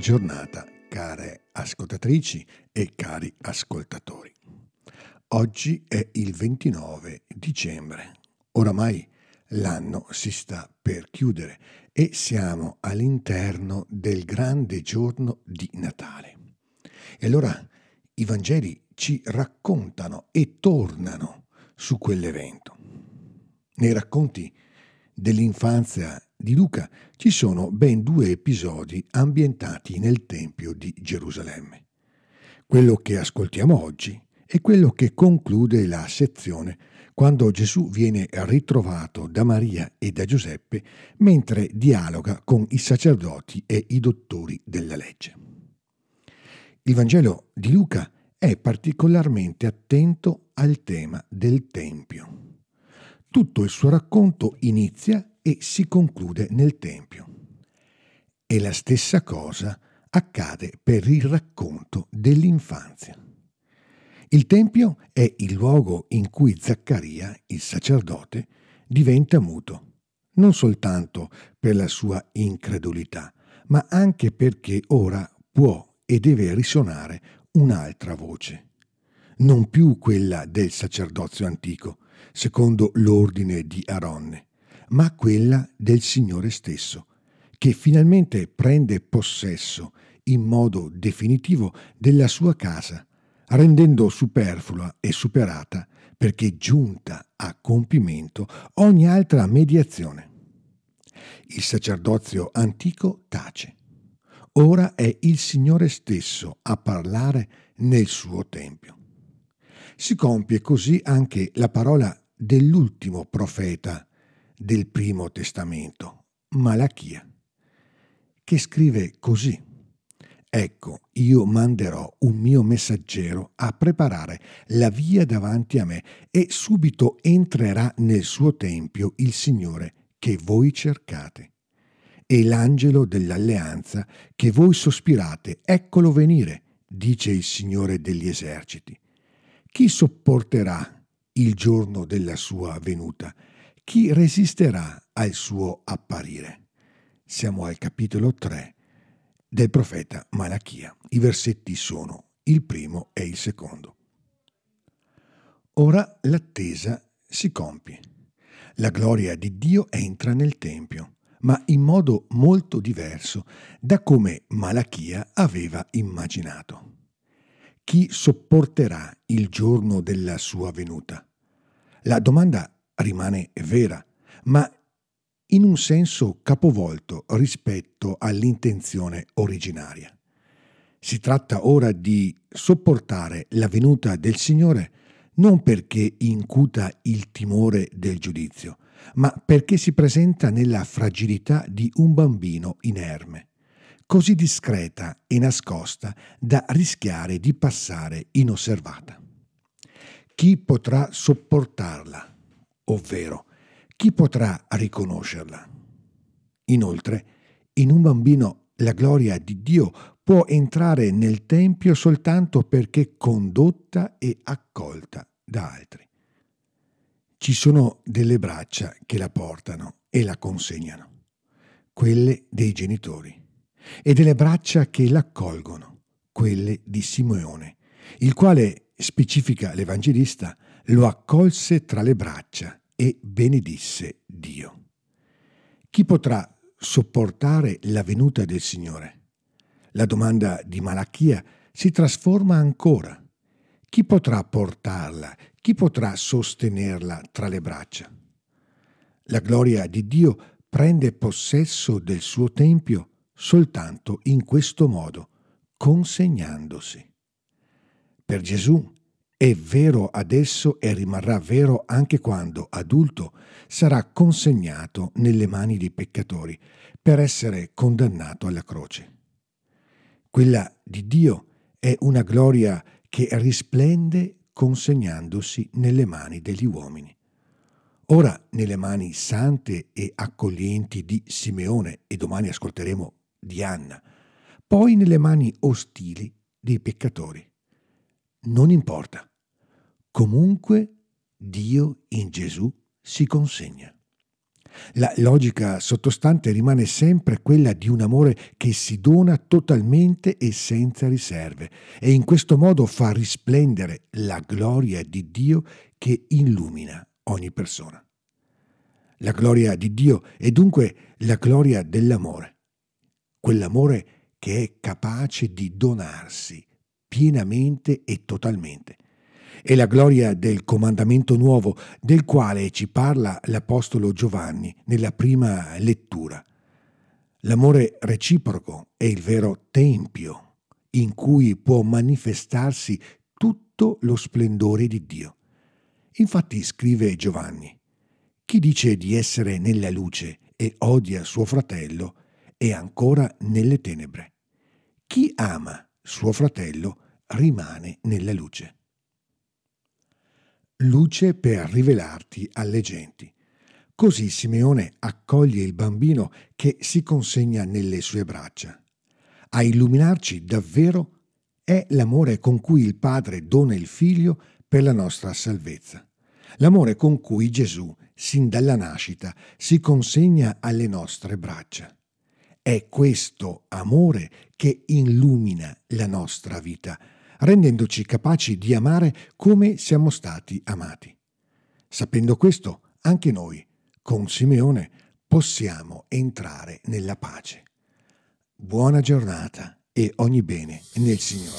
giornata, care ascoltatrici e cari ascoltatori. Oggi è il 29 dicembre. Oramai l'anno si sta per chiudere e siamo all'interno del grande giorno di Natale. E allora i Vangeli ci raccontano e tornano su quell'evento. Nei racconti dell'infanzia di Luca ci sono ben due episodi ambientati nel Tempio di Gerusalemme. Quello che ascoltiamo oggi è quello che conclude la sezione quando Gesù viene ritrovato da Maria e da Giuseppe mentre dialoga con i sacerdoti e i dottori della legge. Il Vangelo di Luca è particolarmente attento al tema del Tempio. Tutto il suo racconto inizia e si conclude nel Tempio. E la stessa cosa accade per il racconto dell'infanzia. Il Tempio è il luogo in cui Zaccaria, il sacerdote, diventa muto, non soltanto per la sua incredulità, ma anche perché ora può e deve risuonare un'altra voce, non più quella del sacerdozio antico, secondo l'ordine di Aronne, ma quella del Signore stesso, che finalmente prende possesso in modo definitivo della sua casa, rendendo superflua e superata, perché giunta a compimento, ogni altra mediazione. Il sacerdozio antico tace. Ora è il Signore stesso a parlare nel suo Tempio. Si compie così anche la parola dell'ultimo profeta del Primo Testamento, Malachia, che scrive così. Ecco, io manderò un mio messaggero a preparare la via davanti a me e subito entrerà nel suo tempio il Signore che voi cercate. E l'angelo dell'alleanza che voi sospirate, eccolo venire, dice il Signore degli eserciti. Chi sopporterà il giorno della sua venuta? Chi resisterà al suo apparire? Siamo al capitolo 3 del profeta Malachia. I versetti sono il primo e il secondo. Ora l'attesa si compie. La gloria di Dio entra nel Tempio, ma in modo molto diverso da come Malachia aveva immaginato. Chi sopporterà il giorno della sua venuta? La domanda rimane vera, ma in un senso capovolto rispetto all'intenzione originaria. Si tratta ora di sopportare la venuta del Signore non perché incuta il timore del giudizio, ma perché si presenta nella fragilità di un bambino inerme, così discreta e nascosta da rischiare di passare inosservata. Chi potrà sopportarla? Ovvero chi potrà riconoscerla? Inoltre, in un bambino la gloria di Dio può entrare nel Tempio soltanto perché condotta e accolta da altri. Ci sono delle braccia che la portano e la consegnano, quelle dei genitori, e delle braccia che l'accolgono, quelle di Simeone, il quale, specifica l'Evangelista, lo accolse tra le braccia e benedisse Dio. Chi potrà sopportare la venuta del Signore? La domanda di Malachia si trasforma ancora. Chi potrà portarla? Chi potrà sostenerla tra le braccia? La gloria di Dio prende possesso del suo Tempio soltanto in questo modo, consegnandosi. Per Gesù è vero adesso e rimarrà vero anche quando, adulto, sarà consegnato nelle mani dei peccatori per essere condannato alla croce. Quella di Dio è una gloria che risplende consegnandosi nelle mani degli uomini. Ora nelle mani sante e accoglienti di Simeone e domani ascolteremo di Anna, poi nelle mani ostili dei peccatori. Non importa. Comunque Dio in Gesù si consegna. La logica sottostante rimane sempre quella di un amore che si dona totalmente e senza riserve e in questo modo fa risplendere la gloria di Dio che illumina ogni persona. La gloria di Dio è dunque la gloria dell'amore, quell'amore che è capace di donarsi pienamente e totalmente è la gloria del comandamento nuovo del quale ci parla l'Apostolo Giovanni nella prima lettura. L'amore reciproco è il vero tempio in cui può manifestarsi tutto lo splendore di Dio. Infatti scrive Giovanni, chi dice di essere nella luce e odia suo fratello è ancora nelle tenebre. Chi ama suo fratello rimane nella luce luce per rivelarti alle genti. Così Simeone accoglie il bambino che si consegna nelle sue braccia. A illuminarci davvero è l'amore con cui il Padre dona il Figlio per la nostra salvezza. L'amore con cui Gesù, sin dalla nascita, si consegna alle nostre braccia. È questo amore che illumina la nostra vita, rendendoci capaci di amare come siamo stati amati. Sapendo questo, anche noi, con Simeone, possiamo entrare nella pace. Buona giornata e ogni bene nel Signore.